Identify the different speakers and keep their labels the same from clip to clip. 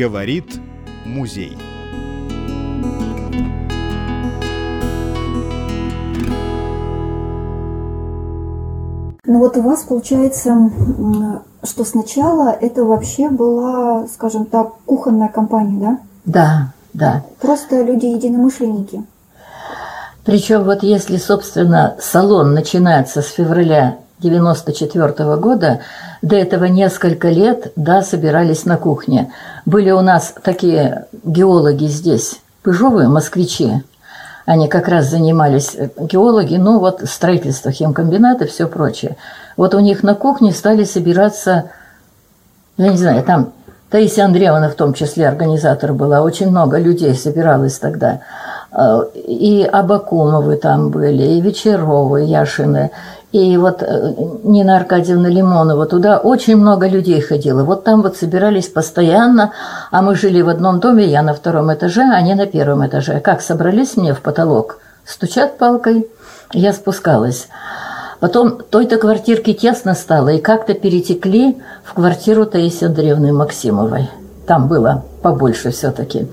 Speaker 1: Говорит музей.
Speaker 2: Ну вот у вас получается, что сначала это вообще была, скажем так, кухонная компания, да?
Speaker 3: Да, да.
Speaker 2: Просто люди-единомышленники.
Speaker 3: Причем вот если, собственно, салон начинается с февраля 94 -го года, до этого несколько лет, да, собирались на кухне. Были у нас такие геологи здесь, пыжовые москвичи. Они как раз занимались, э, геологи, ну вот строительство химкомбината и все прочее. Вот у них на кухне стали собираться, я не знаю, там Таисия Андреевна в том числе организатор была, очень много людей собиралось тогда. Э, и Абакумовы там были, и Вечеровы, Яшины, и вот э, Нина Аркадьевна Лимонова, туда очень много людей ходило. Вот там вот собирались постоянно, а мы жили в одном доме, я на втором этаже, а они на первом этаже. Как собрались мне в потолок, стучат палкой, я спускалась. Потом той-то квартирке тесно стало, и как-то перетекли в квартиру Таисии Андреевны Максимовой. Там было побольше все-таки.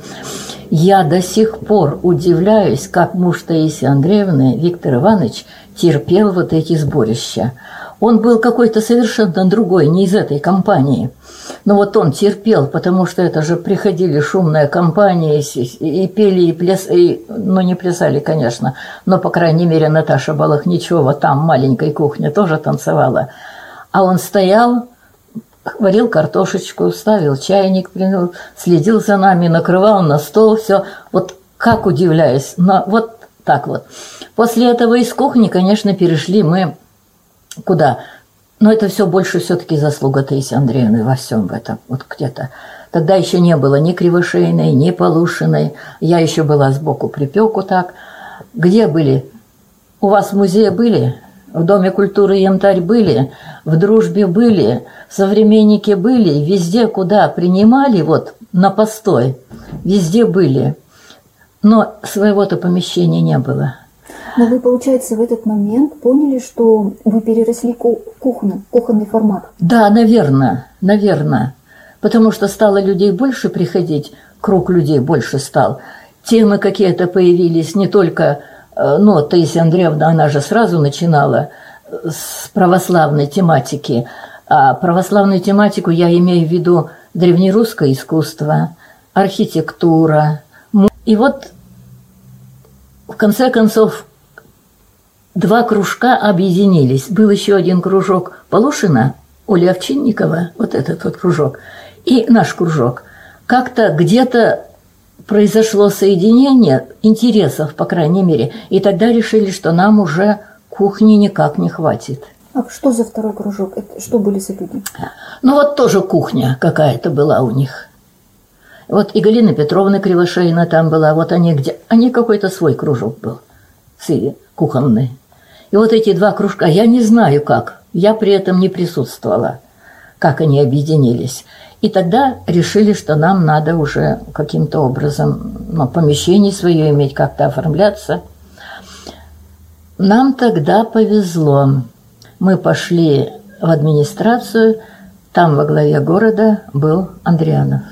Speaker 3: Я до сих пор удивляюсь, как муж Таисии Андреевны, Виктор Иванович, терпел вот эти сборища. Он был какой-то совершенно другой, не из этой компании. Но вот он терпел, потому что это же приходили шумная компания, и, и пели, и пляс, и, ну не плясали, конечно, но, по крайней мере, Наташа Балахничева там, маленькой кухне, тоже танцевала. А он стоял, варил картошечку, ставил чайник, следил за нами, накрывал на стол, все. Вот как удивляюсь, но вот так вот. После этого из кухни, конечно, перешли мы куда? Но это все больше все-таки заслуга Таисии Андреевны во всем в этом, вот где-то. Тогда еще не было ни Кривошейной, ни Полушиной. Я еще была сбоку припеку так. Где были? У вас в музее были? В Доме культуры «Янтарь» были, в «Дружбе» были, в «Современнике» были, везде, куда принимали, вот, на постой, везде были. Но своего-то помещения не было.
Speaker 2: Но вы, получается, в этот момент поняли, что вы переросли кухонный, кухонный формат?
Speaker 3: Да, наверное, наверное. Потому что стало людей больше приходить, круг людей больше стал. Темы какие-то появились, не только ну, Таисия Андреевна, она же сразу начинала с православной тематики. А православную тематику я имею в виду древнерусское искусство, архитектура. И вот, в конце концов, два кружка объединились. Был еще один кружок Полушина, Оля Овчинникова, вот этот вот кружок, и наш кружок. Как-то где-то произошло соединение интересов, по крайней мере, и тогда решили, что нам уже кухни никак не хватит.
Speaker 2: А что за второй кружок? Это что были за люди?
Speaker 3: Ну вот тоже кухня какая-то была у них. Вот и Галина Петровна Кривошеина там была, вот они где... Они какой-то свой кружок был, кухонный. И вот эти два кружка, я не знаю как, я при этом не присутствовала, как они объединились. И тогда решили, что нам надо уже каким-то образом ну, помещение свое иметь, как-то оформляться. Нам тогда повезло. Мы пошли в администрацию, там во главе города был Андрианов.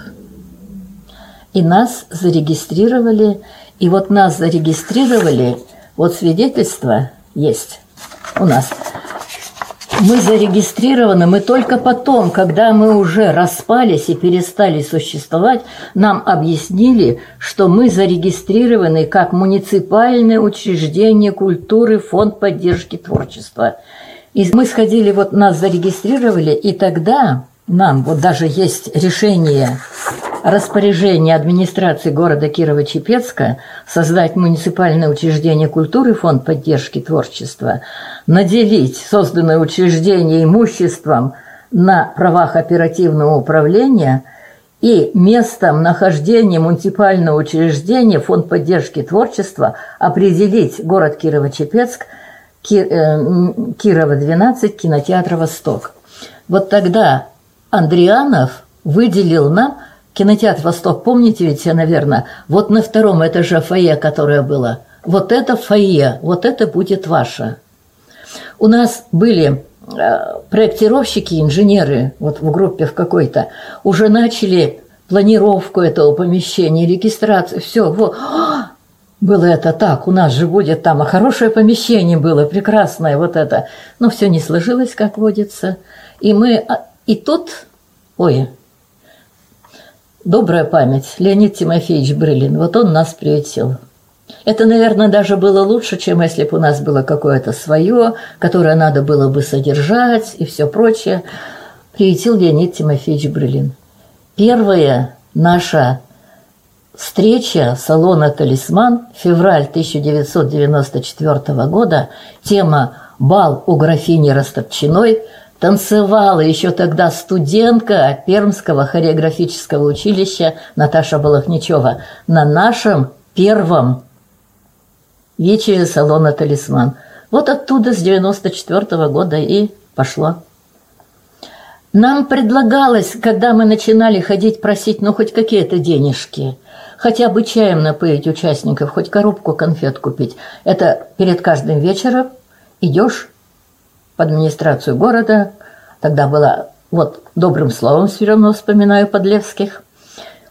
Speaker 3: И нас зарегистрировали, и вот нас зарегистрировали, вот свидетельство есть у нас – мы зарегистрированы, мы только потом, когда мы уже распались и перестали существовать, нам объяснили, что мы зарегистрированы как муниципальное учреждение культуры, фонд поддержки творчества. И мы сходили, вот нас зарегистрировали, и тогда нам, вот даже есть решение распоряжение администрации города Кирово-Чепецка создать муниципальное учреждение культуры, фонд поддержки творчества, наделить созданное учреждение имуществом на правах оперативного управления и местом нахождения муниципального учреждения фонд поддержки творчества определить город Кирово-Чепецк, э, Кирова 12, кинотеатр «Восток». Вот тогда Андрианов выделил нам Кинотеатр «Восток», помните ведь, наверное, вот на втором этаже фойе, которое было. Вот это фойе, вот это будет ваше. У нас были э, проектировщики, инженеры, вот в группе в какой-то, уже начали планировку этого помещения, регистрацию, все, вот. Было это так, у нас же будет там, а хорошее помещение было, прекрасное вот это. Но все не сложилось, как водится. И мы, а, и тут, ой, добрая память, Леонид Тимофеевич Брылин, вот он нас приютил. Это, наверное, даже было лучше, чем если бы у нас было какое-то свое, которое надо было бы содержать и все прочее. Приютил Леонид Тимофеевич Брылин. Первая наша встреча салона «Талисман», февраль 1994 года, тема «Бал у графини Растопчиной», танцевала еще тогда студентка Пермского хореографического училища Наташа Балахничева на нашем первом вечере салона «Талисман». Вот оттуда с 94 года и пошло. Нам предлагалось, когда мы начинали ходить просить, ну, хоть какие-то денежки, хотя бы чаем напоить участников, хоть коробку конфет купить. Это перед каждым вечером идешь в администрацию города, тогда была, вот, добрым словом все равно вспоминаю Подлевских,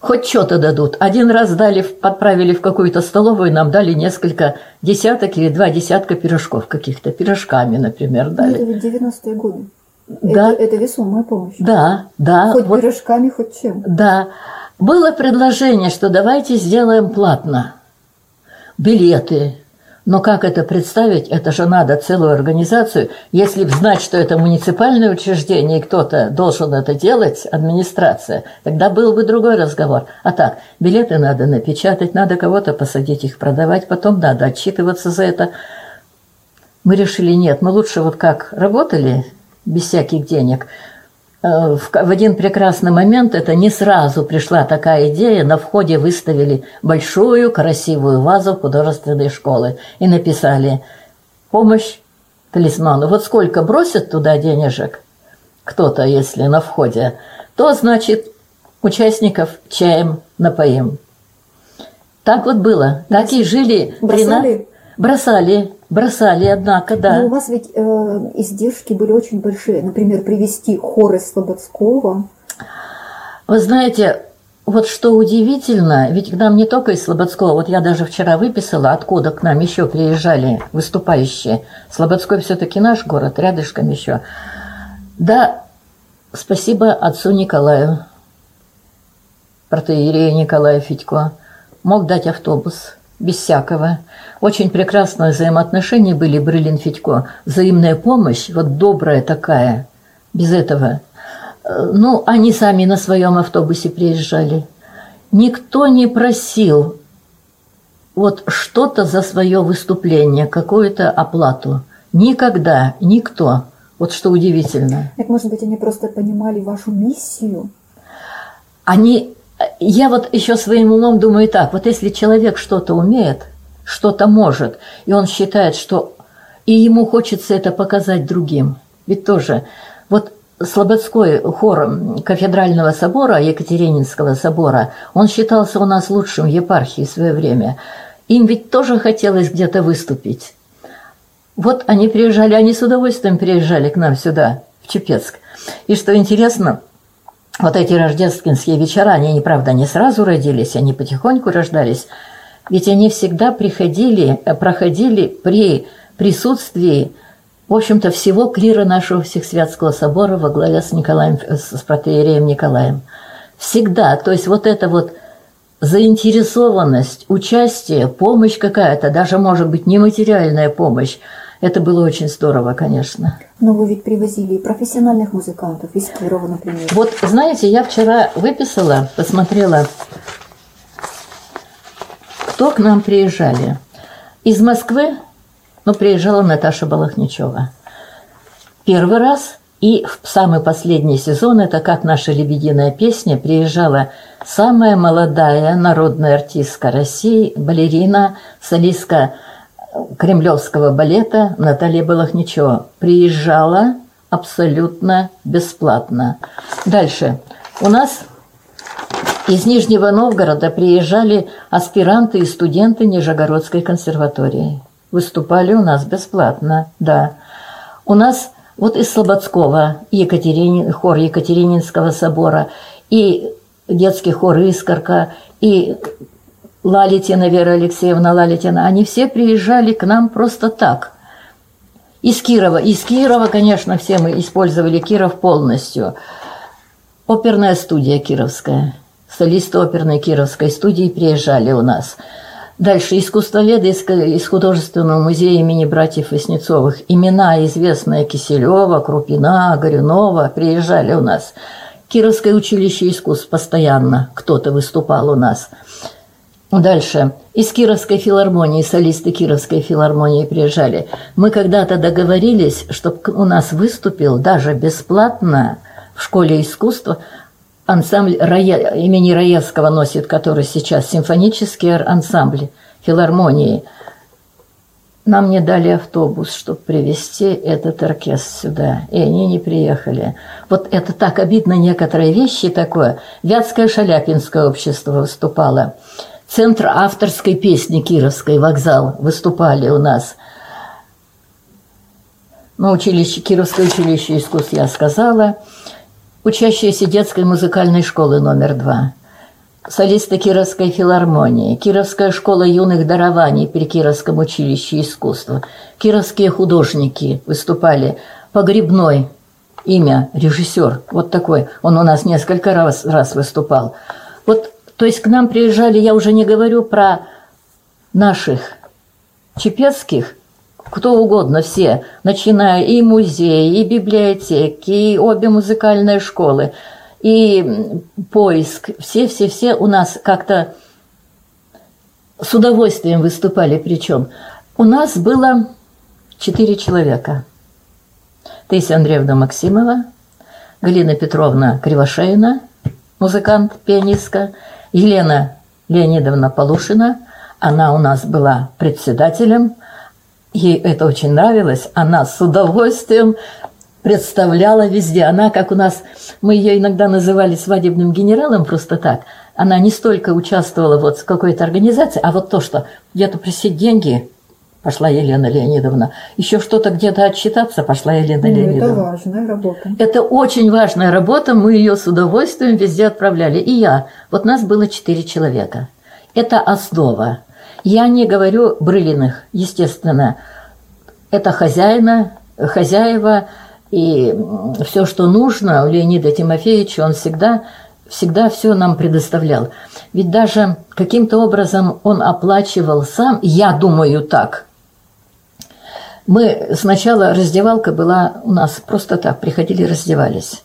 Speaker 3: хоть что-то дадут. Один раз дали, подправили в какую-то столовую, нам дали несколько десяток или два десятка пирожков каких-то, пирожками, например,
Speaker 2: Ну,
Speaker 3: дали.
Speaker 2: это ведь 90-е годы.
Speaker 3: Да.
Speaker 2: Это, это весомая помощь.
Speaker 3: Да, да.
Speaker 2: Хоть
Speaker 3: вот-
Speaker 2: пирожками, хоть чем.
Speaker 3: Да. Было предложение, что давайте сделаем платно. Билеты. Но как это представить? Это же надо целую организацию. Если знать, что это муниципальное учреждение, и кто-то должен это делать, администрация, тогда был бы другой разговор. А так, билеты надо напечатать, надо кого-то посадить их продавать, потом надо отчитываться за это. Мы решили, нет, мы лучше вот как работали, без всяких денег. Э, В в один прекрасный момент, это не сразу пришла такая идея, на входе выставили большую красивую вазу художественной школы и написали «Помощь талисману». Вот сколько бросят туда денежек кто-то, если на входе, то, значит, участников чаем напоим. Так вот было. Так и жили.
Speaker 2: Бросали?
Speaker 3: Бросали, бросали, однако, да.
Speaker 2: Но у вас ведь э, издержки были очень большие. Например, привести хор из Слободского.
Speaker 3: Вы знаете, вот что удивительно, ведь к нам не только из Слободского, вот я даже вчера выписала, откуда к нам еще приезжали выступающие. Слободской все-таки наш город, рядышком еще. Да, спасибо отцу Николаю, протеерею Николаю Федько. Мог дать автобус, без всякого. Очень прекрасные взаимоотношения были Брылин Федько. Взаимная помощь, вот добрая такая, без этого. Э, Ну, они сами на своем автобусе приезжали. Никто не просил вот что-то за свое выступление, какую-то оплату. Никогда, никто. Вот что удивительно.
Speaker 2: Так, может быть, они просто понимали вашу миссию?
Speaker 3: Они, я вот еще своим умом думаю так, вот если человек что-то умеет, что-то может, и он считает, что и ему хочется это показать другим, ведь тоже, вот Слободской хор кафедрального собора, Екатерининского собора, он считался у нас лучшим в епархии в свое время. Им ведь тоже хотелось где-то выступить. Вот они приезжали, они с удовольствием приезжали к нам сюда, в Чепецк. И что интересно, вот эти рождественские вечера, они, правда, не сразу родились, они потихоньку рождались, ведь они всегда приходили, проходили при присутствии, в общем-то, всего клира нашего Всехсвятского собора во главе с Николаем, с протеереем Николаем. Всегда, то есть вот это вот заинтересованность, участие, помощь какая-то, даже, может быть, нематериальная помощь, это было очень здорово, конечно.
Speaker 2: Но вы ведь привозили и профессиональных музыкантов, из Кирова, например.
Speaker 3: Вот, знаете, я вчера выписала, посмотрела, кто к нам приезжали. Из Москвы, ну, приезжала Наташа Балахничева. Первый раз и в самый последний сезон, это как наша «Лебединая песня», приезжала самая молодая народная артистка России, балерина, солистка кремлевского балета Наталья Балахничева. Приезжала абсолютно бесплатно. Дальше. У нас из Нижнего Новгорода приезжали аспиранты и студенты Нижегородской консерватории. Выступали у нас бесплатно, да. У нас вот из Слободского Екатерини, хор Екатерининского собора и детский хор «Искорка», и Лалитина Вера Алексеевна Лалитина, они все приезжали к нам просто так. Из Кирова. Из Кирова, конечно, все мы использовали Киров полностью. Оперная студия кировская. Солисты оперной кировской студии приезжали у нас. Дальше искусствоведы из художественного музея имени братьев Васнецовых. Имена известные Киселева, Крупина, Горюнова приезжали у нас. Кировское училище искусств постоянно кто-то выступал у нас. Дальше. Из Кировской филармонии, солисты Кировской филармонии приезжали. Мы когда-то договорились, чтобы у нас выступил даже бесплатно в школе искусства ансамбль Рая, имени Раевского носит, который сейчас симфонический ансамбль филармонии. Нам не дали автобус, чтобы привезти этот оркестр сюда, и они не приехали. Вот это так обидно, некоторые вещи такое. Вятское Шаляпинское общество выступало. Центр авторской песни Кировской, вокзал, выступали у нас. Ну, училище, Кировское училище искусств я сказала. Учащиеся детской музыкальной школы номер два. Солисты Кировской филармонии, Кировская школа юных дарований при Кировском училище искусства, кировские художники выступали, Погребной, имя, режиссер, вот такой, он у нас несколько раз, раз выступал. Вот то есть к нам приезжали, я уже не говорю про наших чепецких, кто угодно все, начиная и музей, и библиотеки, и обе музыкальные школы, и поиск, все-все-все у нас как-то с удовольствием выступали причем. У нас было четыре человека. Таисия Андреевна Максимова, Галина Петровна Кривошеина, музыкант, пианистка – Елена Леонидовна Полушина, она у нас была председателем, ей это очень нравилось, она с удовольствием представляла везде. Она, как у нас, мы ее иногда называли свадебным генералом просто так, она не столько участвовала вот в какой-то организации, а вот то, что где-то просить деньги, пошла Елена Леонидовна. Еще что-то где-то отчитаться пошла Елена ну, Леонидовна.
Speaker 2: Это важная работа.
Speaker 3: Это очень важная работа, мы ее с удовольствием везде отправляли. И я. Вот нас было четыре человека. Это основа. Я не говорю Брылиных, естественно. Это хозяина, хозяева, и все, что нужно у Леонида Тимофеевича, он всегда, всегда все нам предоставлял. Ведь даже каким-то образом он оплачивал сам, я думаю так, мы сначала раздевалка была у нас просто так, приходили, раздевались.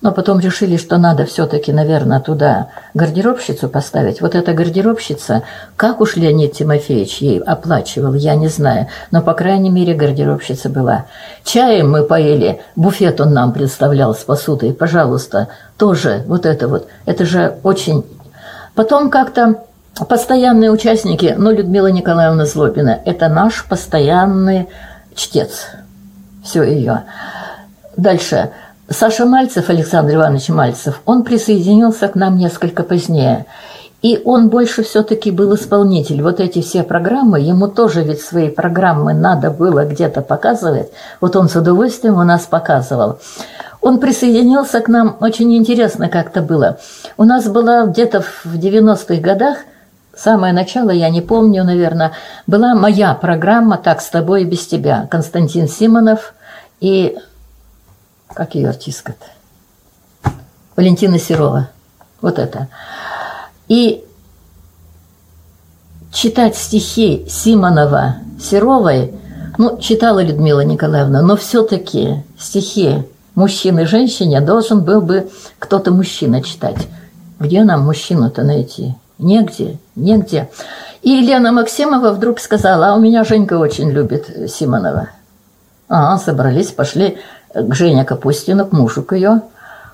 Speaker 3: Но потом решили, что надо все-таки, наверное, туда гардеробщицу поставить. Вот эта гардеробщица, как уж Леонид Тимофеевич ей оплачивал, я не знаю. Но, по крайней мере, гардеробщица была. Чаем мы поели, буфет он нам представлял с посудой. Пожалуйста, тоже вот это вот. Это же очень... Потом как-то постоянные участники, ну, Людмила Николаевна Злобина, это наш постоянный чтец. Все ее. Дальше. Саша Мальцев, Александр Иванович Мальцев, он присоединился к нам несколько позднее. И он больше все-таки был исполнитель. Вот эти все программы, ему тоже ведь свои программы надо было где-то показывать. Вот он с удовольствием у нас показывал. Он присоединился к нам, очень интересно как-то было. У нас была где-то в 90-х годах Самое начало, я не помню, наверное, была моя программа «Так с тобой и без тебя». Константин Симонов и... Как ее артистка-то? Валентина Серова. Вот это. И читать стихи Симонова Серовой, ну, читала Людмила Николаевна, но все-таки стихи мужчины женщине должен был бы кто-то мужчина читать. Где нам мужчину-то найти? Негде, негде. И Елена Максимова вдруг сказала, а у меня Женька очень любит Симонова. А, собрались, пошли к Жене Капустину, к мужу к ее.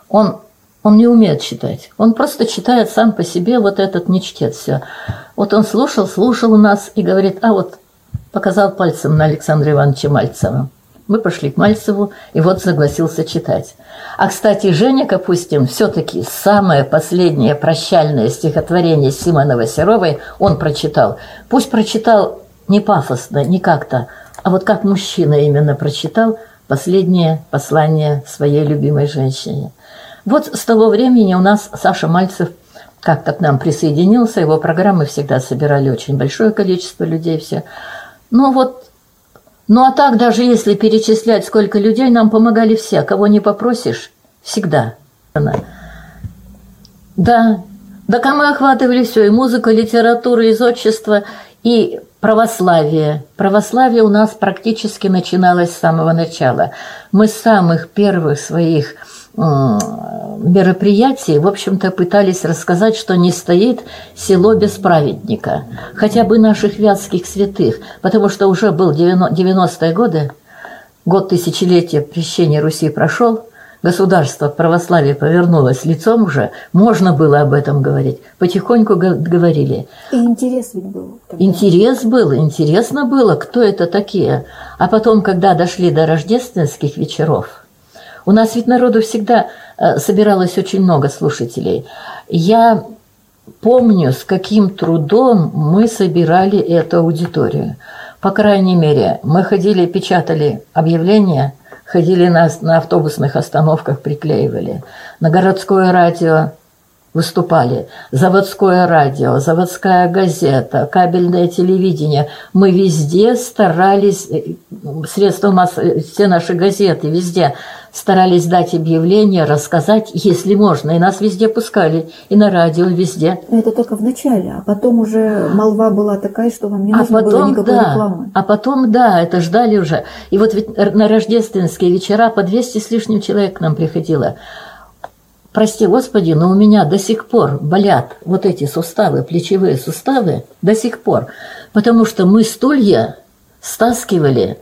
Speaker 3: Он, он не умеет читать. Он просто читает сам по себе, вот этот не чтет все. Вот он слушал, слушал у нас и говорит, а вот показал пальцем на Александра Ивановича Мальцева. Мы пошли к Мальцеву, и вот согласился читать. А, кстати, Женя Капустин все-таки самое последнее прощальное стихотворение Симонова Серовой он прочитал. Пусть прочитал не пафосно, не как-то, а вот как мужчина именно прочитал последнее послание своей любимой женщине. Вот с того времени у нас Саша Мальцев как-то к нам присоединился, его программы всегда собирали очень большое количество людей все. Ну вот, ну а так даже если перечислять, сколько людей, нам помогали все, кого не попросишь, всегда. Да, да, мы охватывали все, и музыка, и литература, и зодчество, и православие. Православие у нас практически начиналось с самого начала. Мы с самых первых своих мероприятий, в общем-то, пытались рассказать, что не стоит село без праведника, хотя бы наших вятских святых, потому что уже был 90-е годы, год тысячелетия крещения Руси прошел, государство православие повернулось лицом уже, можно было об этом говорить. Потихоньку говорили.
Speaker 2: И интерес ведь был.
Speaker 3: Тогда. Интерес был, интересно было, кто это такие. А потом, когда дошли до рождественских вечеров, у нас ведь народу всегда э, собиралось очень много слушателей. Я помню, с каким трудом мы собирали эту аудиторию. По крайней мере, мы ходили, печатали объявления, ходили на, на автобусных остановках, приклеивали. На городское радио выступали. Заводское радио, заводская газета, кабельное телевидение. Мы везде старались, э, средства массы, все наши газеты, везде старались дать объявление, рассказать, если можно. И нас везде пускали, и на радио, везде.
Speaker 2: Но это только в начале, а потом уже молва была такая, что вам не а нужно
Speaker 3: потом,
Speaker 2: было никакой
Speaker 3: да,
Speaker 2: рекламы.
Speaker 3: А потом, да, это ждали уже. И вот ведь на рождественские вечера по 200 с лишним человек к нам приходило. Прости, Господи, но у меня до сих пор болят вот эти суставы, плечевые суставы, до сих пор. Потому что мы стулья стаскивали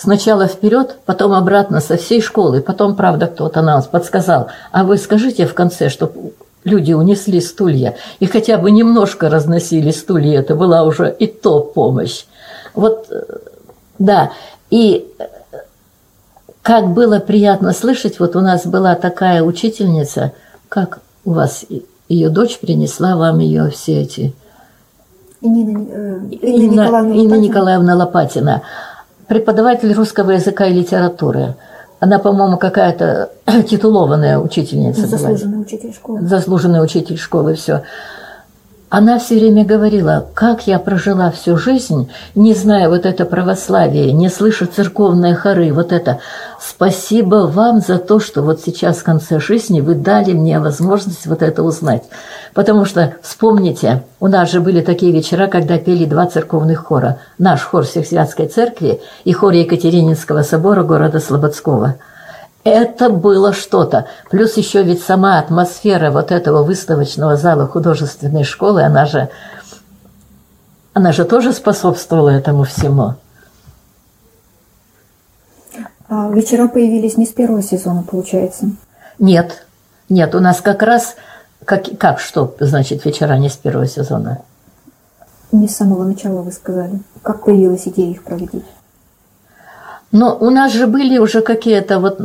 Speaker 3: сначала вперед, потом обратно со всей школы. Потом, правда, кто-то нам подсказал. А вы скажите в конце, что люди унесли стулья и хотя бы немножко разносили стулья. Это была уже и то помощь. Вот, э, да. И как было приятно слышать, вот у нас была такая учительница, как у вас ее дочь принесла вам ее все эти...
Speaker 2: Нина, э,
Speaker 3: Инна, Инна, Николаевна, Инна Николаевна Лопатина, преподаватель русского языка и литературы. Она, по-моему, какая-то титулованная учительница.
Speaker 2: Заслуженный была. учитель школы.
Speaker 3: Заслуженный учитель школы, все. Она все время говорила, как я прожила всю жизнь, не зная вот это православие, не слыша церковные хоры, вот это. Спасибо вам за то, что вот сейчас в конце жизни вы дали мне возможность вот это узнать. Потому что, вспомните, у нас же были такие вечера, когда пели два церковных хора. Наш хор Всехсвятской церкви и хор Екатерининского собора города Слободского – это было что-то. Плюс еще ведь сама атмосфера вот этого выставочного зала художественной школы, она же, она же тоже способствовала этому всему.
Speaker 2: А вечера появились не с первого сезона, получается?
Speaker 3: Нет, нет, у нас как раз, как, как что значит вечера не с первого сезона?
Speaker 2: Не с самого начала вы сказали. Как появилась идея их проводить?
Speaker 3: Но у нас же были уже какие-то вот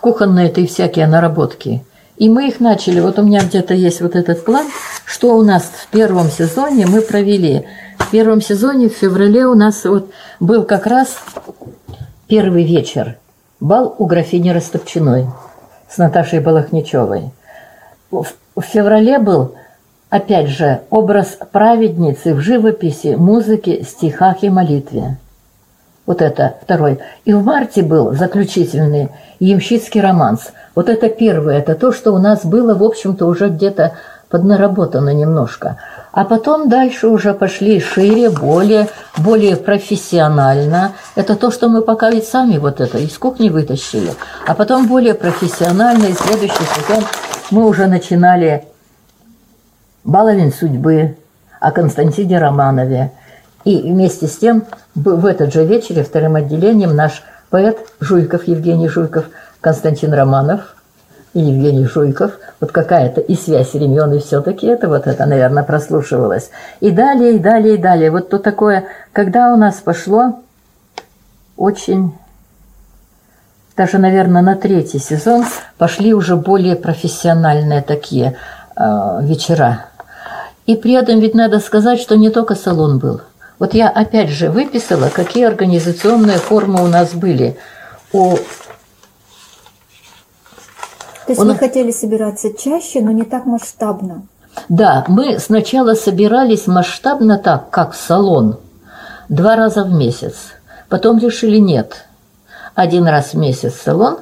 Speaker 3: кухонные-то и всякие наработки. И мы их начали. Вот у меня где-то есть вот этот план, что у нас в первом сезоне мы провели. В первом сезоне в феврале у нас вот был как раз первый вечер. Бал у графини Растопчиной с Наташей Балахничевой. В феврале был, опять же, образ праведницы в живописи, музыке, стихах и молитве. Вот это второй. И в марте был заключительный ямщицкий романс. Вот это первое, это то, что у нас было, в общем-то, уже где-то поднаработано немножко. А потом дальше уже пошли шире, более, более профессионально. Это то, что мы пока ведь сами вот это из кухни вытащили. А потом более профессионально, и следующий сезон мы уже начинали «Баловин судьбы» о Константине Романове. И вместе с тем в этот же вечер вторым отделением наш поэт Жуйков, Евгений Жуйков, Константин Романов и Евгений Жуйков. Вот какая-то и связь времен, и все-таки это вот это, наверное, прослушивалось. И далее, и далее, и далее. Вот то такое, когда у нас пошло очень даже, наверное, на третий сезон пошли уже более профессиональные такие э, вечера. И при этом ведь надо сказать, что не только салон был – вот я опять же выписала, какие организационные формы у нас были. У...
Speaker 2: То есть у... вы хотели собираться чаще, но не так масштабно?
Speaker 3: Да, мы сначала собирались масштабно так, как в салон, два раза в месяц. Потом решили нет. Один раз в месяц салон,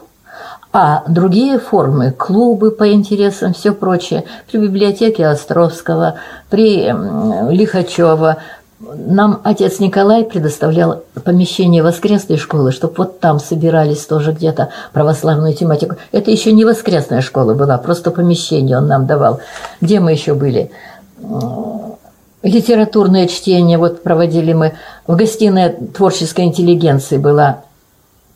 Speaker 3: а другие формы, клубы по интересам, все прочее, при библиотеке Островского, при Лихачева, нам отец Николай предоставлял помещение воскресной школы, чтобы вот там собирались тоже где-то православную тематику. Это еще не воскресная школа была, просто помещение он нам давал. Где мы еще были? Литературное чтение вот проводили мы. В гостиной творческой интеллигенции была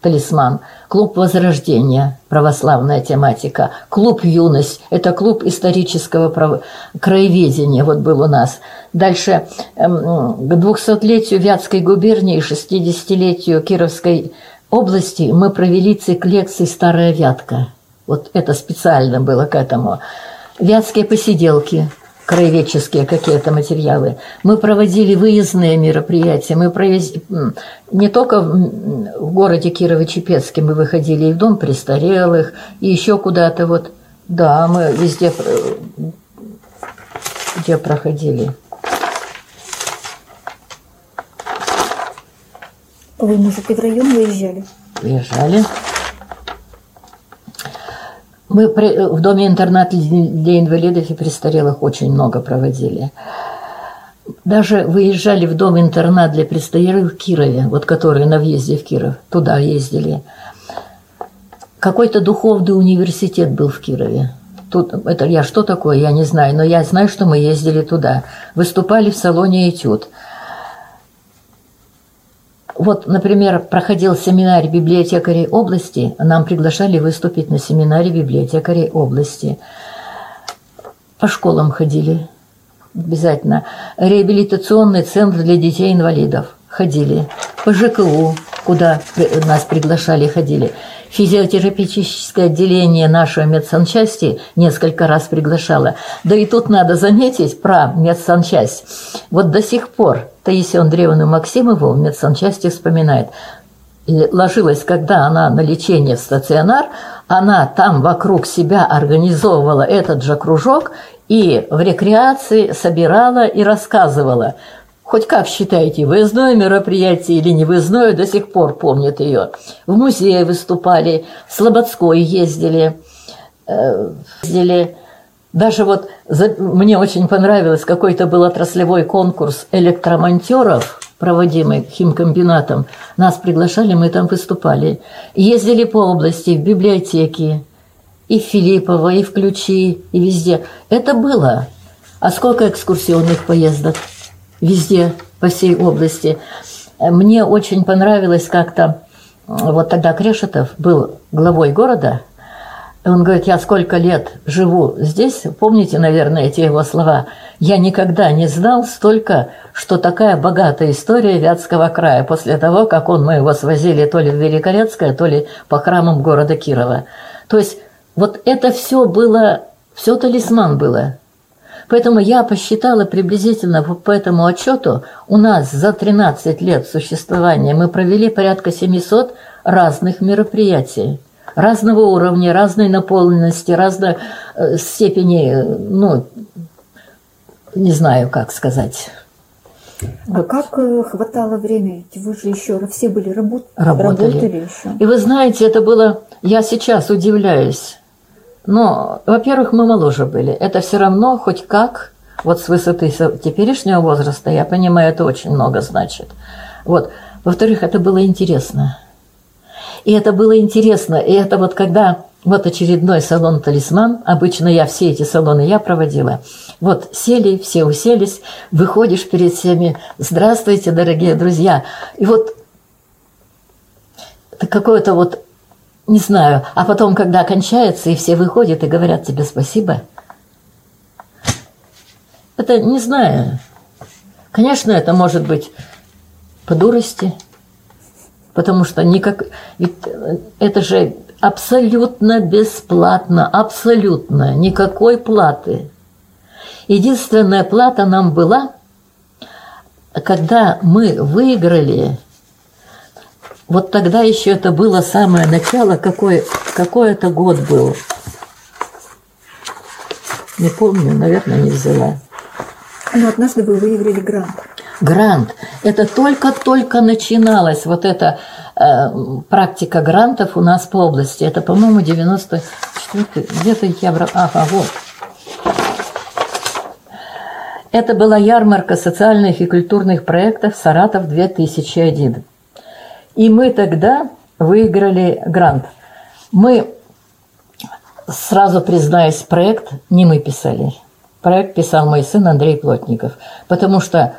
Speaker 3: «Талисман». Клуб Возрождения, православная тематика. Клуб Юность, это клуб исторического прав... краеведения, вот был у нас. Дальше эм, к 200-летию Вятской губернии и 60-летию Кировской области мы провели цикл лекций «Старая Вятка». Вот это специально было к этому. Вятские посиделки – краеведческие какие-то материалы. Мы проводили выездные мероприятия. Мы провез... не только в городе Кирово-Чепецке, мы выходили и в дом престарелых, и еще куда-то вот. Да, мы везде где проходили.
Speaker 2: Вы, может, и в район выезжали?
Speaker 3: Выезжали. Мы в доме-интернат для инвалидов и престарелых очень много проводили. Даже выезжали в дом-интернат для престарелых в Кирове, вот которые на въезде в Киров, туда ездили. Какой-то духовный университет был в Кирове. Тут, это я что такое, я не знаю, но я знаю, что мы ездили туда. Выступали в салоне «Этюд». Вот, например, проходил семинар библиотекарей области, нам приглашали выступить на семинаре библиотекарей области. По школам ходили обязательно. Реабилитационный центр для детей-инвалидов ходили. По ЖКУ, куда нас приглашали, ходили. Физиотерапевтическое отделение нашей медсанчасти несколько раз приглашало. Да и тут надо заметить про медсанчасть. Вот до сих пор Таисия Андреевна Максимова в медсанчасти вспоминает. Ложилась, когда она на лечение в стационар, она там вокруг себя организовывала этот же кружок и в рекреации собирала и рассказывала – Хоть как считаете, выездное мероприятие или не выездное, до сих пор помнят ее. В музее выступали, в Слободской ездили, э, ездили. Даже вот за, мне очень понравилось, какой-то был отраслевой конкурс электромонтеров, проводимый химкомбинатом. Нас приглашали, мы там выступали. Ездили по области, в библиотеки, и в Филиппово, и в Ключи, и везде. Это было. А сколько экскурсионных поездок? Везде, по всей области. Мне очень понравилось как-то, вот тогда Крешетов был главой города, он говорит, я сколько лет живу здесь, помните, наверное, эти его слова, я никогда не знал столько, что такая богатая история Вятского края после того, как он, мы его свозили то ли в Великорецкое, то ли по храмам города Кирова. То есть вот это все было, все талисман было. Поэтому я посчитала приблизительно по этому отчету, у нас за 13 лет существования мы провели порядка 700 разных мероприятий. Разного уровня, разной наполненности, разной э, степени, ну, не знаю, как сказать.
Speaker 2: А как э, хватало времени? Вы же еще все были работ...
Speaker 3: работали. работали еще. И вы знаете, это было... Я сейчас удивляюсь. Но, во-первых, мы моложе были. Это все равно хоть как, вот с высоты теперешнего возраста, я понимаю, это очень много значит. Вот. Во-вторых, это было интересно. И это было интересно. И это вот когда вот очередной салон «Талисман», обычно я все эти салоны я проводила, вот сели, все уселись, выходишь перед всеми, здравствуйте, дорогие друзья. И вот какое-то вот не знаю. А потом, когда кончается, и все выходят и говорят тебе спасибо. Это не знаю. Конечно, это может быть по дурости, потому что никак... Ведь это же абсолютно бесплатно, абсолютно, никакой платы. Единственная плата нам была, когда мы выиграли вот тогда еще это было самое начало, какой, какой это год был. Не помню, наверное, не взяла.
Speaker 2: Но однажды вы выиграли грант.
Speaker 3: Грант. Это только-только начиналась вот эта э, практика грантов у нас по области. Это, по-моему, 94 где-то я. Ага, вот. Это была ярмарка социальных и культурных проектов «Саратов 2001». И мы тогда выиграли грант. Мы, сразу признаюсь, проект не мы писали. Проект писал мой сын Андрей Плотников. Потому что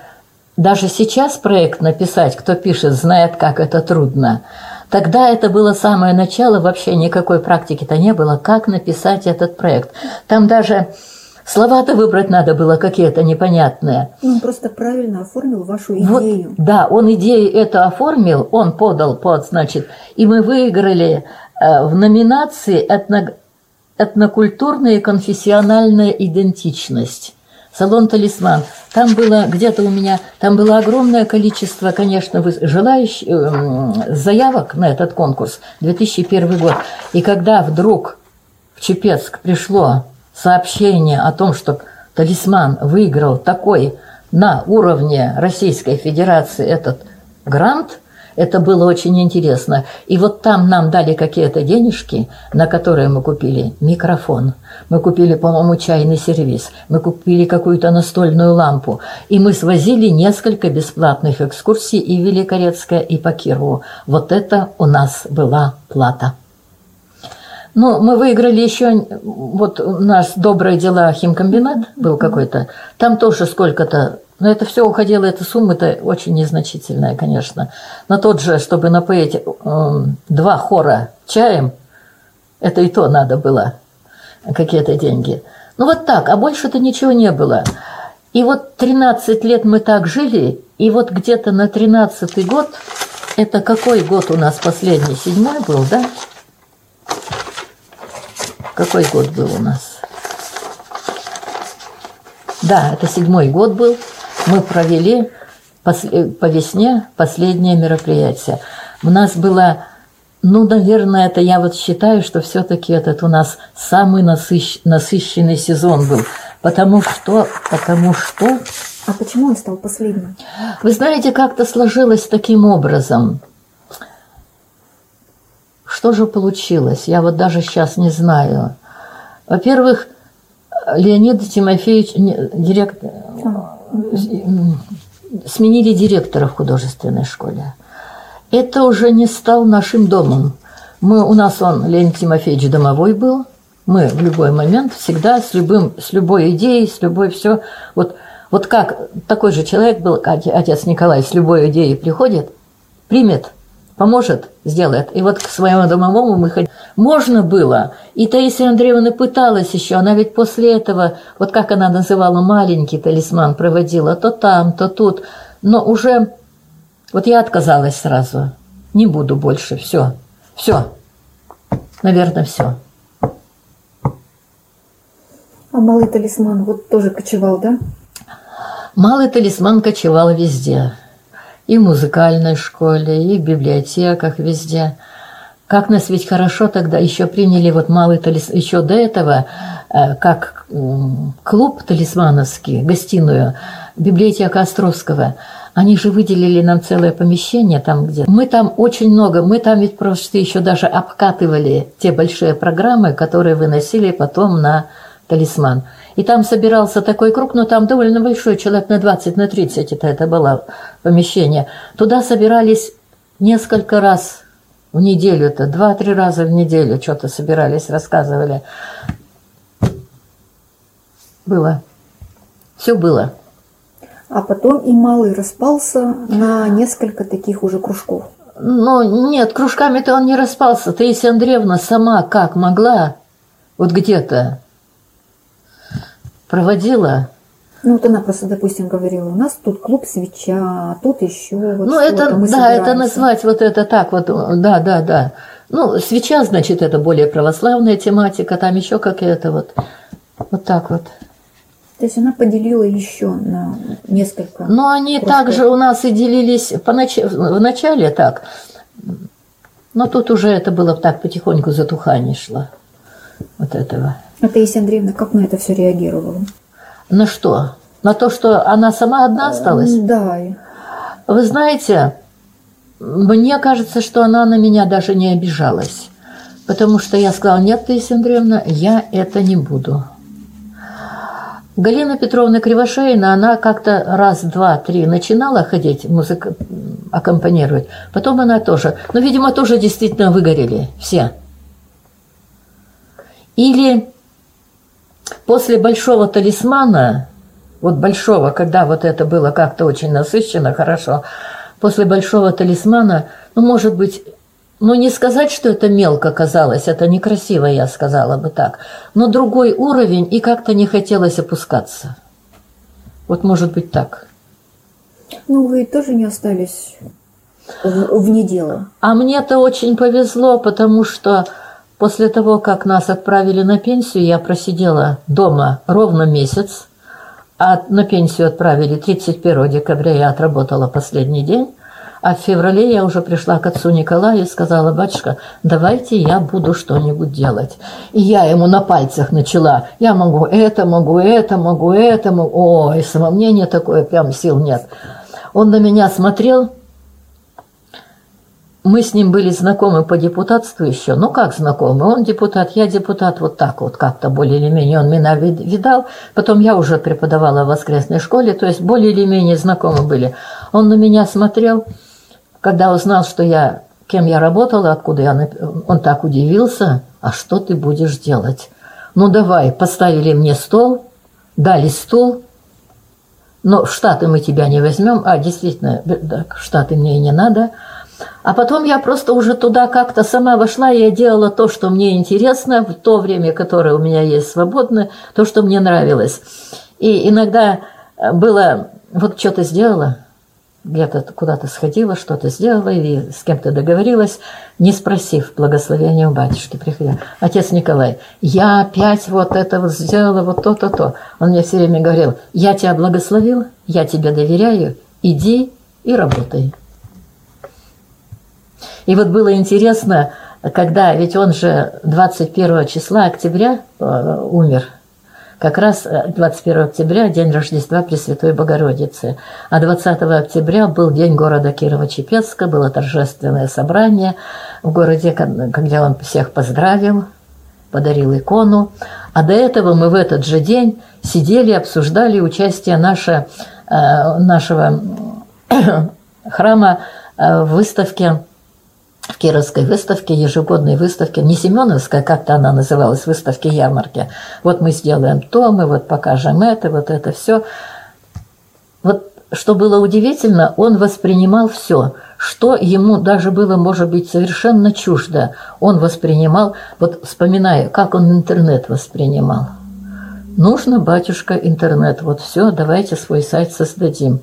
Speaker 3: даже сейчас проект написать, кто пишет, знает, как это трудно. Тогда это было самое начало, вообще никакой практики-то не было, как написать этот проект. Там даже Слова-то выбрать надо было какие-то непонятные.
Speaker 2: Он просто правильно оформил вашу идею.
Speaker 3: Вот, да, он идею это оформил, он подал под, значит, и мы выиграли э, в номинации этно, «Этнокультурная и конфессиональная идентичность». Салон «Талисман». Там было где-то у меня, там было огромное количество, конечно, желающих, э, заявок на этот конкурс, 2001 год. И когда вдруг в Чепецк пришло сообщение о том, что «Талисман» выиграл такой на уровне Российской Федерации этот грант, это было очень интересно. И вот там нам дали какие-то денежки, на которые мы купили микрофон. Мы купили, по-моему, чайный сервис. Мы купили какую-то настольную лампу. И мы свозили несколько бесплатных экскурсий и в Великорецкое, и по Кирову. Вот это у нас была плата. Ну, мы выиграли еще, вот у нас «Добрые дела» химкомбинат был какой-то. Там тоже сколько-то, но это все уходило, эта сумма-то очень незначительная, конечно. На тот же, чтобы напоить э, два хора чаем, это и то надо было, какие-то деньги. Ну вот так, а больше-то ничего не было. И вот 13 лет мы так жили, и вот где-то на 13 год, это какой год у нас последний? Седьмой был, да? Какой год был у нас? Да, это седьмой год был. Мы провели по весне последнее мероприятие. У нас было, ну, наверное, это я вот считаю, что все-таки этот у нас самый насыщ, насыщенный сезон был. Потому что, потому что...
Speaker 2: А почему он стал последним?
Speaker 3: Вы знаете, как-то сложилось таким образом. Что же получилось? Я вот даже сейчас не знаю. Во-первых, Леонид Тимофеевич, директор, сменили директора в художественной школе. Это уже не стал нашим домом. Мы, у нас он, Леонид Тимофеевич, домовой был. Мы в любой момент всегда с, любым, с любой идеей, с любой все. Вот, вот как такой же человек был, отец Николай, с любой идеей приходит, примет – поможет, сделает. И вот к своему домовому мы ходили. Можно было. И Таисия Андреевна пыталась еще. Она ведь после этого, вот как она называла, маленький талисман проводила, то там, то тут. Но уже, вот я отказалась сразу. Не буду больше, все. Все. Наверное, все.
Speaker 2: А малый талисман вот тоже кочевал, да?
Speaker 3: Малый талисман кочевал везде и в музыкальной школе, и в библиотеках, везде. Как нас ведь хорошо тогда еще приняли вот малый талисман, еще до этого, э, как клуб талисмановский, гостиную, библиотека Островского. Они же выделили нам целое помещение там где. Мы там очень много, мы там ведь просто еще даже обкатывали те большие программы, которые выносили потом на талисман. И там собирался такой круг, но там довольно большой, человек на 20, на 30 это, это было помещение. Туда собирались несколько раз в неделю, это два-три раза в неделю что-то собирались, рассказывали. Было. Все было.
Speaker 2: А потом и малый распался на несколько таких уже кружков.
Speaker 3: Ну, нет, кружками-то он не распался. Таисия Андреевна сама как могла, вот где-то, проводила.
Speaker 2: Ну, вот она просто, допустим, говорила, у нас тут клуб свеча, тут еще вот
Speaker 3: Ну, это, мы да, собираемся. это назвать вот это так вот, да, да, да. Ну, свеча, значит, это более православная тематика, там еще какая-то вот, вот так вот.
Speaker 2: То есть она поделила еще на несколько.
Speaker 3: Ну, они кружков. также у нас и делились понач... в начале так, но тут уже это было так потихоньку затухание шло. вот этого.
Speaker 2: А Таисия Андреевна как на это все реагировала?
Speaker 3: На что? На то, что она сама одна осталась?
Speaker 2: Да.
Speaker 3: Вы знаете, мне кажется, что она на меня даже не обижалась. Потому что я сказала, нет, Таисия Андреевна, я это не буду. Галина Петровна Кривошеина, она как-то раз, два, три начинала ходить, музык аккомпанировать. Потом она тоже. Но, видимо, тоже действительно выгорели все. Или после большого талисмана, вот большого, когда вот это было как-то очень насыщенно, хорошо, после большого талисмана, ну, может быть, ну, не сказать, что это мелко казалось, это некрасиво, я сказала бы так, но другой уровень, и как-то не хотелось опускаться. Вот может быть так.
Speaker 2: Ну, вы тоже не остались вне дела.
Speaker 3: А мне-то очень повезло, потому что после того, как нас отправили на пенсию, я просидела дома ровно месяц, а на пенсию отправили 31 декабря, я отработала последний день, а в феврале я уже пришла к отцу Николаю и сказала, батюшка, давайте я буду что-нибудь делать. И я ему на пальцах начала, я могу это, могу это, могу это, могу... ой, самомнение такое, прям сил нет. Он на меня смотрел, мы с ним были знакомы по депутатству еще. Ну, как знакомы? Он депутат, я депутат, вот так вот как-то более или менее он меня видал. Потом я уже преподавала в воскресной школе, то есть более или менее знакомы были. Он на меня смотрел, когда узнал, что я, кем я работала, откуда я, он так удивился, а что ты будешь делать? Ну, давай, поставили мне стол, дали стул, но в Штаты мы тебя не возьмем, а действительно, в Штаты мне и не надо. А потом я просто уже туда как-то сама вошла, и я делала то, что мне интересно, в то время, которое у меня есть свободное, то, что мне нравилось. И иногда было, вот что-то сделала, где-то куда-то сходила, что-то сделала и с кем-то договорилась, не спросив благословения у батюшки, приходя. Отец Николай, я опять вот это вот сделала, вот то-то, то. Он мне все время говорил, я тебя благословил, я тебе доверяю, иди и работай. И вот было интересно, когда, ведь он же 21 числа октября э, умер, как раз 21 э, октября, день Рождества Пресвятой Богородицы. А 20 октября был день города Кирово-Чепецка, было торжественное собрание в городе, когда он всех поздравил, подарил икону. А до этого мы в этот же день сидели, обсуждали участие наше, э, нашего храма в выставке в Кировской выставке, ежегодной выставке, не Семеновская, как-то она называлась, выставки ярмарки. Вот мы сделаем то, мы вот покажем это, вот это все. Вот что было удивительно, он воспринимал все, что ему даже было, может быть, совершенно чуждо. Он воспринимал, вот вспоминая, как он интернет воспринимал. Нужно, батюшка, интернет. Вот все, давайте свой сайт создадим.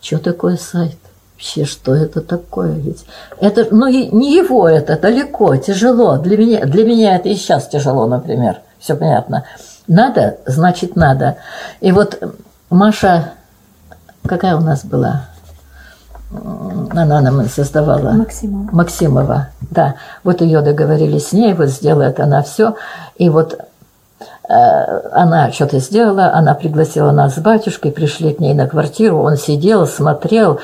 Speaker 3: Что такое сайт? Вообще, что это такое? Ведь это, ну, не его это, далеко, тяжело. Для меня, для меня это и сейчас тяжело, например. Все понятно. Надо, значит, надо. И вот Маша, какая у нас была? Она нам создавала.
Speaker 2: Максимова.
Speaker 3: Максимова, да. Вот ее договорились с ней, вот сделает она все. И вот э, она что-то сделала, она пригласила нас с батюшкой, пришли к ней на квартиру, он сидел, смотрел,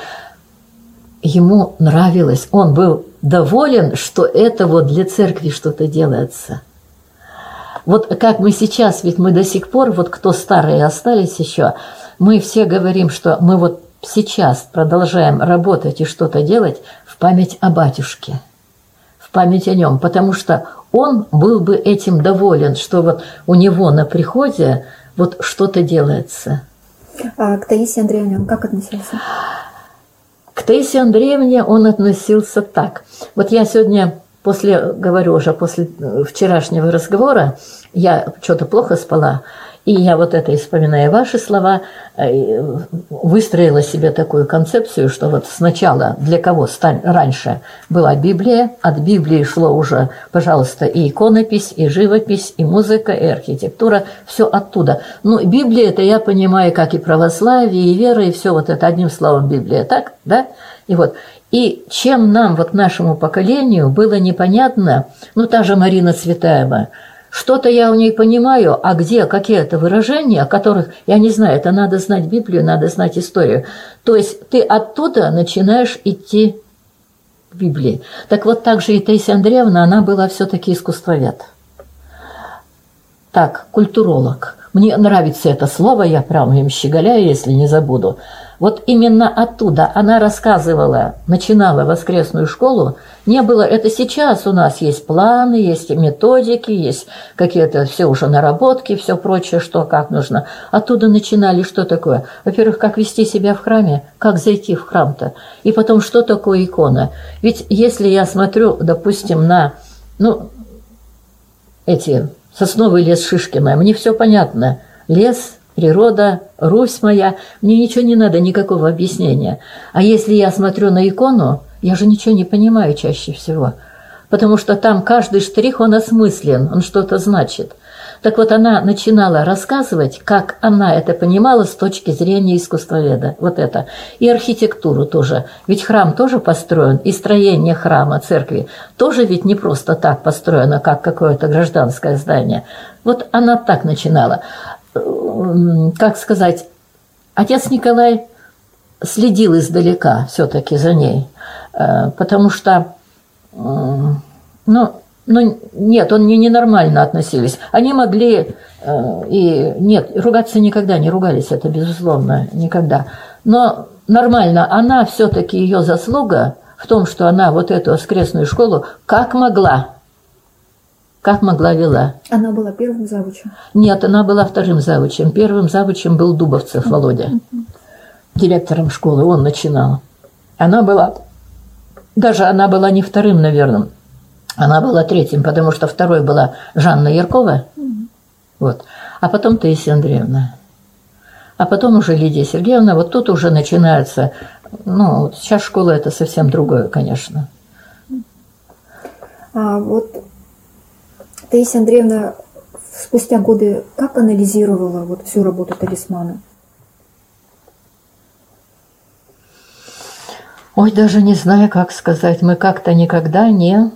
Speaker 3: ему нравилось, он был доволен, что это вот для церкви что-то делается. Вот как мы сейчас, ведь мы до сих пор, вот кто старые остались еще, мы все говорим, что мы вот сейчас продолжаем работать и что-то делать в память о батюшке, в память о нем, потому что он был бы этим доволен, что вот у него на приходе вот что-то делается.
Speaker 2: А к Таисии Андреевне он как относился?
Speaker 3: К Таисе Андреевне он относился так. Вот я сегодня после, говорю уже, после э, вчерашнего разговора, я что-то плохо спала, и я вот это, вспоминая ваши слова, э, выстроила себе такую концепцию, что вот сначала для кого раньше была Библия, от Библии шло уже, пожалуйста, и иконопись, и живопись, и музыка, и архитектура, все оттуда. Ну, Библия, это я понимаю, как и православие, и вера, и все вот это одним словом Библия, так, да? И вот, и чем нам, вот нашему поколению, было непонятно, ну, та же Марина Цветаева – что-то я у ней понимаю, а где какие-то выражения, о которых я не знаю, это надо знать Библию, надо знать историю. То есть ты оттуда начинаешь идти к Библии. Так вот так же и Таисия Андреевна, она была все-таки искусствовед. Так, культуролог. Мне нравится это слово, я прямо им щеголяю, если не забуду. Вот именно оттуда она рассказывала, начинала воскресную школу. Не было, это сейчас у нас есть планы, есть методики, есть какие-то все уже наработки, все прочее, что как нужно. Оттуда начинали, что такое? Во-первых, как вести себя в храме, как зайти в храм-то. И потом, что такое икона. Ведь если я смотрю, допустим, на, ну, эти сосновый лес Шишкина, мне все понятно. Лес, природа, Русь моя, мне ничего не надо, никакого объяснения. А если я смотрю на икону, я же ничего не понимаю чаще всего, потому что там каждый штрих, он осмыслен, он что-то значит. Так вот, она начинала рассказывать, как она это понимала с точки зрения искусствоведа. Вот это. И архитектуру тоже. Ведь храм тоже построен, и строение храма, церкви тоже ведь не просто так построено, как какое-то гражданское здание. Вот она так начинала. Как сказать, отец Николай следил издалека все-таки за ней, э, потому что, ну, ну, нет, он не ненормально относились. Они могли э, и нет, ругаться никогда не ругались, это безусловно, никогда. Но нормально, она все-таки ее заслуга в том, что она вот эту воскресную школу как могла, как могла вела.
Speaker 2: Она была первым завучем?
Speaker 3: Нет, она была вторым завучем. Первым завучем был Дубовцев Володя, директором школы, он начинал. Она была, даже она была не вторым, наверное, она была третьим, потому что второй была Жанна Яркова, вот, а потом Таисия Андреевна. А потом уже Лидия Сергеевна, вот тут уже начинается, ну, сейчас школа это совсем другое, конечно.
Speaker 2: А вот Таисия Андреевна спустя годы как анализировала вот всю работу талисмана?
Speaker 3: Ой, даже не знаю, как сказать. Мы как-то никогда не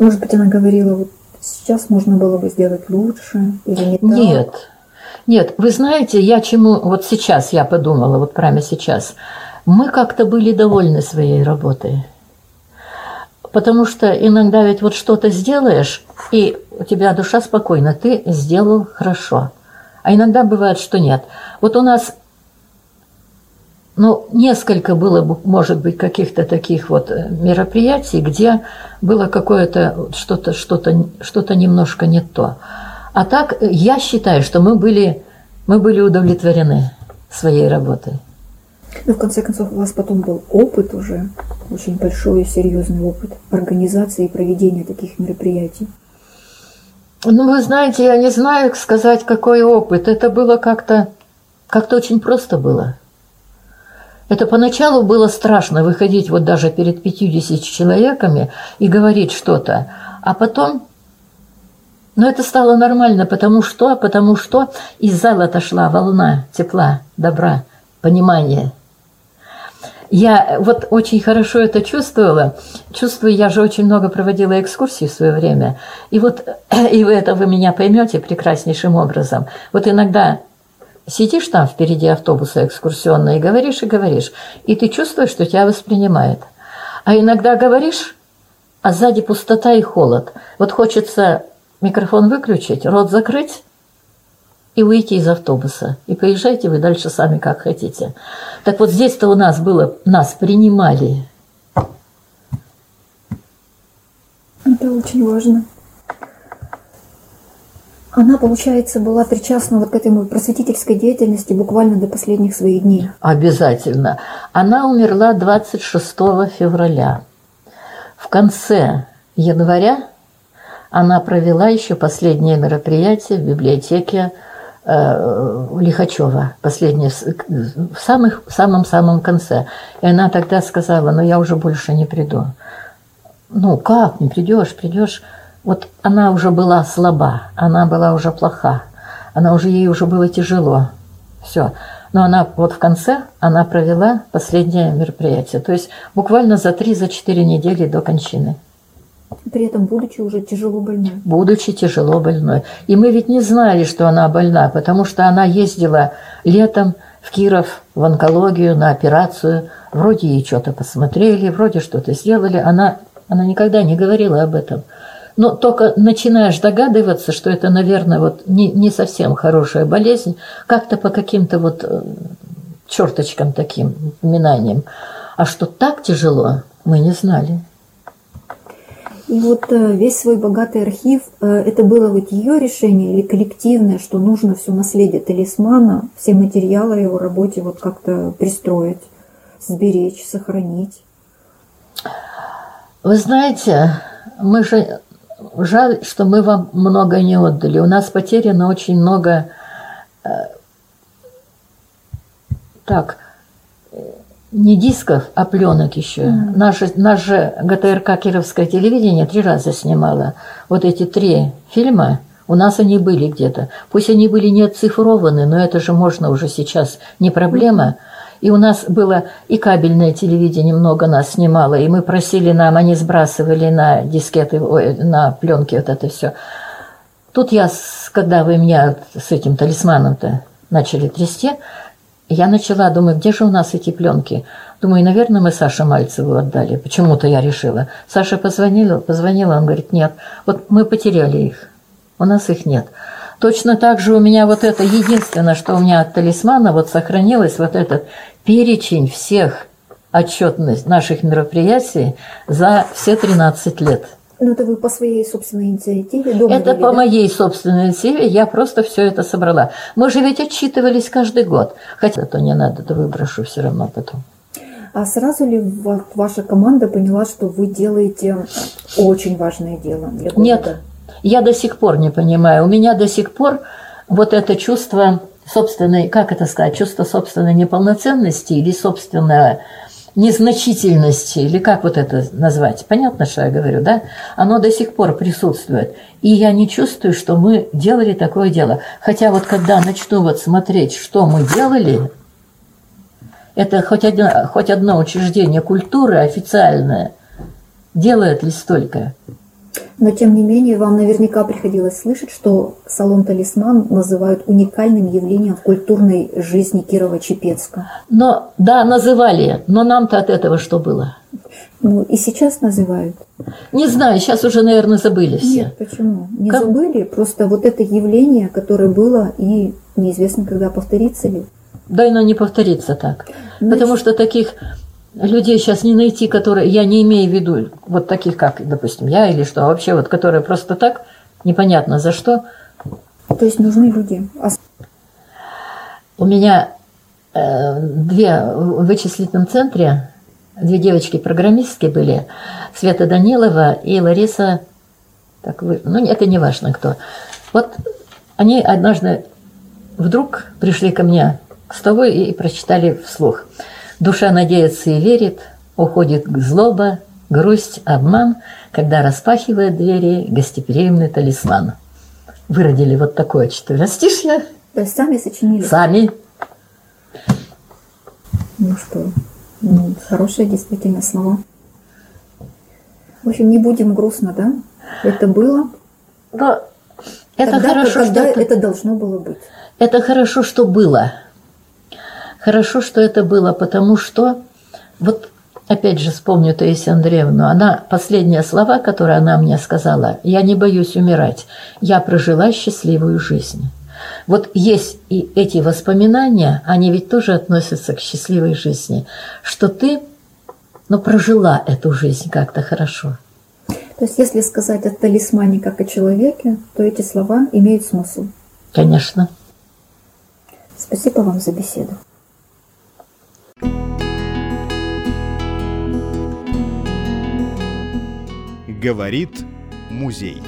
Speaker 2: может быть, она говорила, вот сейчас можно было бы сделать лучше или не так?
Speaker 3: Нет. Нет, вы знаете, я чему вот сейчас я подумала, вот прямо сейчас. Мы как-то были довольны своей работой. Потому что иногда ведь вот что-то сделаешь, и у тебя душа спокойна, ты сделал хорошо. А иногда бывает, что нет. Вот у нас ну, несколько было, может быть, каких-то таких вот э, мероприятий, где было какое-то что-то, что-то, что-то немножко не то. А так, э, я считаю, что мы были, мы были удовлетворены своей работой.
Speaker 2: Ну, в конце концов, у вас потом был опыт уже, очень большой и серьезный опыт организации и проведения таких мероприятий.
Speaker 3: Ну, вы знаете, я не знаю, сказать, какой опыт. Это было как-то, как-то очень просто было. Это поначалу было страшно выходить вот даже перед 50 человеками и говорить что-то, а потом но это стало нормально, потому что, потому что из зала отошла волна тепла, добра, понимания. Я вот очень хорошо это чувствовала. Чувствую, я же очень много проводила экскурсий в свое время. И вот, и вы это вы меня поймете прекраснейшим образом. Вот иногда Сидишь там впереди автобуса экскурсионного и говоришь, и говоришь, и ты чувствуешь, что тебя воспринимает. А иногда говоришь, а сзади пустота и холод. Вот хочется микрофон выключить, рот закрыть и выйти из автобуса. И поезжайте вы дальше сами, как хотите. Так вот здесь-то у нас было, нас принимали.
Speaker 2: Это очень важно. Она, получается, была причастна вот к этой просветительской деятельности буквально до последних своих дней.
Speaker 3: Обязательно. Она умерла 26 февраля. В конце января она провела еще последнее мероприятие в библиотеке э, Лихачева, последнее, в самых, самом-самом конце. И она тогда сказала, ну я уже больше не приду. Ну как, не придешь, придешь. Вот она уже была слаба, она была уже плоха, она уже ей уже было тяжело. Все. Но она вот в конце она провела последнее мероприятие. То есть буквально за три, за четыре недели до кончины.
Speaker 2: При этом будучи уже тяжело больной.
Speaker 3: Будучи тяжело больной. И мы ведь не знали, что она больна, потому что она ездила летом в Киров в онкологию на операцию. Вроде ей что-то посмотрели, вроде что-то сделали. Она, она никогда не говорила об этом. Но только начинаешь догадываться, что это, наверное, вот не, не совсем хорошая болезнь, как-то по каким-то вот э, черточкам таким, упоминаниям. А что так тяжело, мы не знали.
Speaker 2: И вот э, весь свой богатый архив, э, это было вот ее решение или коллективное, что нужно все наследие талисмана, все материалы о его работе вот как-то пристроить, сберечь, сохранить?
Speaker 3: Вы знаете, мы же жаль, что мы вам много не отдали. У нас потеряно очень много э, так, не дисков, а пленок еще. Mm. Наше, наше ГТРК Кировское телевидение три раза снимало. Вот эти три фильма, у нас они были где-то. Пусть они были не оцифрованы, но это же можно уже сейчас, не проблема. И у нас было и кабельное телевидение много нас снимало, и мы просили нам, они сбрасывали на дискеты, на пленки вот это все. Тут я, когда вы меня с этим талисманом-то начали трясти, я начала думать, где же у нас эти пленки? Думаю, наверное, мы Саше Мальцеву отдали. Почему-то я решила. Саша позвонила, позвонила, он говорит, нет, вот мы потеряли их, у нас их нет. Точно так же у меня вот это единственное, что у меня от талисмана вот сохранилось, вот этот перечень всех отчетность наших мероприятий за все 13 лет.
Speaker 2: Ну, это вы по своей собственной инициативе дома
Speaker 3: Это
Speaker 2: вели,
Speaker 3: по
Speaker 2: да?
Speaker 3: моей собственной инициативе, я просто все это собрала. Мы же ведь отчитывались каждый год. Хотя то не надо, то выброшу все равно потом.
Speaker 2: А сразу ли ва- ваша команда поняла, что вы делаете очень важное дело для города?
Speaker 3: Нет, я до сих пор не понимаю. У меня до сих пор вот это чувство собственной, как это сказать, чувство собственной неполноценности или собственное незначительности, или как вот это назвать, понятно, что я говорю, да? Оно до сих пор присутствует. И я не чувствую, что мы делали такое дело. Хотя вот когда начну вот смотреть, что мы делали, это хоть одно, хоть одно учреждение культуры официальное делает ли столько?
Speaker 2: Но тем не менее, вам наверняка приходилось слышать, что салон «Талисман» называют уникальным явлением в культурной жизни Кирова-Чепецка.
Speaker 3: Но, да, называли, но нам-то от этого что было?
Speaker 2: Ну и сейчас называют.
Speaker 3: Не знаю, сейчас уже, наверное, забыли все.
Speaker 2: Нет, почему? Не
Speaker 3: Как?
Speaker 2: забыли, просто вот это явление, которое было, и неизвестно, когда повторится ли.
Speaker 3: Да, оно не повторится так.
Speaker 2: Ну,
Speaker 3: Потому что таких людей сейчас не найти, которые, я не имею в виду, вот таких, как, допустим, я или что, а вообще вот, которые просто так, непонятно за что.
Speaker 2: То есть нужны люди.
Speaker 3: У меня э, две в вычислительном центре, две девочки-программистки были, Света Данилова и Лариса, так вы, ну это не важно кто. Вот они однажды вдруг пришли ко мне к столу и прочитали вслух. Душа надеется и верит, уходит злоба, грусть, обман, когда распахивает двери гостеприимный талисман. Выродили вот такое четверостишье.
Speaker 2: То есть сами сочинили?
Speaker 3: Сами.
Speaker 2: Ну что, ну, хорошие действительно слова. В общем, не будем грустно, да? Это было.
Speaker 3: Но это
Speaker 2: тогда,
Speaker 3: хорошо,
Speaker 2: когда
Speaker 3: что это,
Speaker 2: это должно было быть.
Speaker 3: это хорошо, что было. Хорошо, что это было, потому что вот опять же вспомню Таисию Андреевну, она последние слова, которые она мне сказала, я не боюсь умирать, я прожила счастливую жизнь. Вот есть и эти воспоминания, они ведь тоже относятся к счастливой жизни, что ты, ну, прожила эту жизнь как-то хорошо.
Speaker 2: То есть, если сказать о талисмане как о человеке, то эти слова имеют смысл.
Speaker 3: Конечно.
Speaker 2: Спасибо вам за беседу.
Speaker 1: Говорит музей.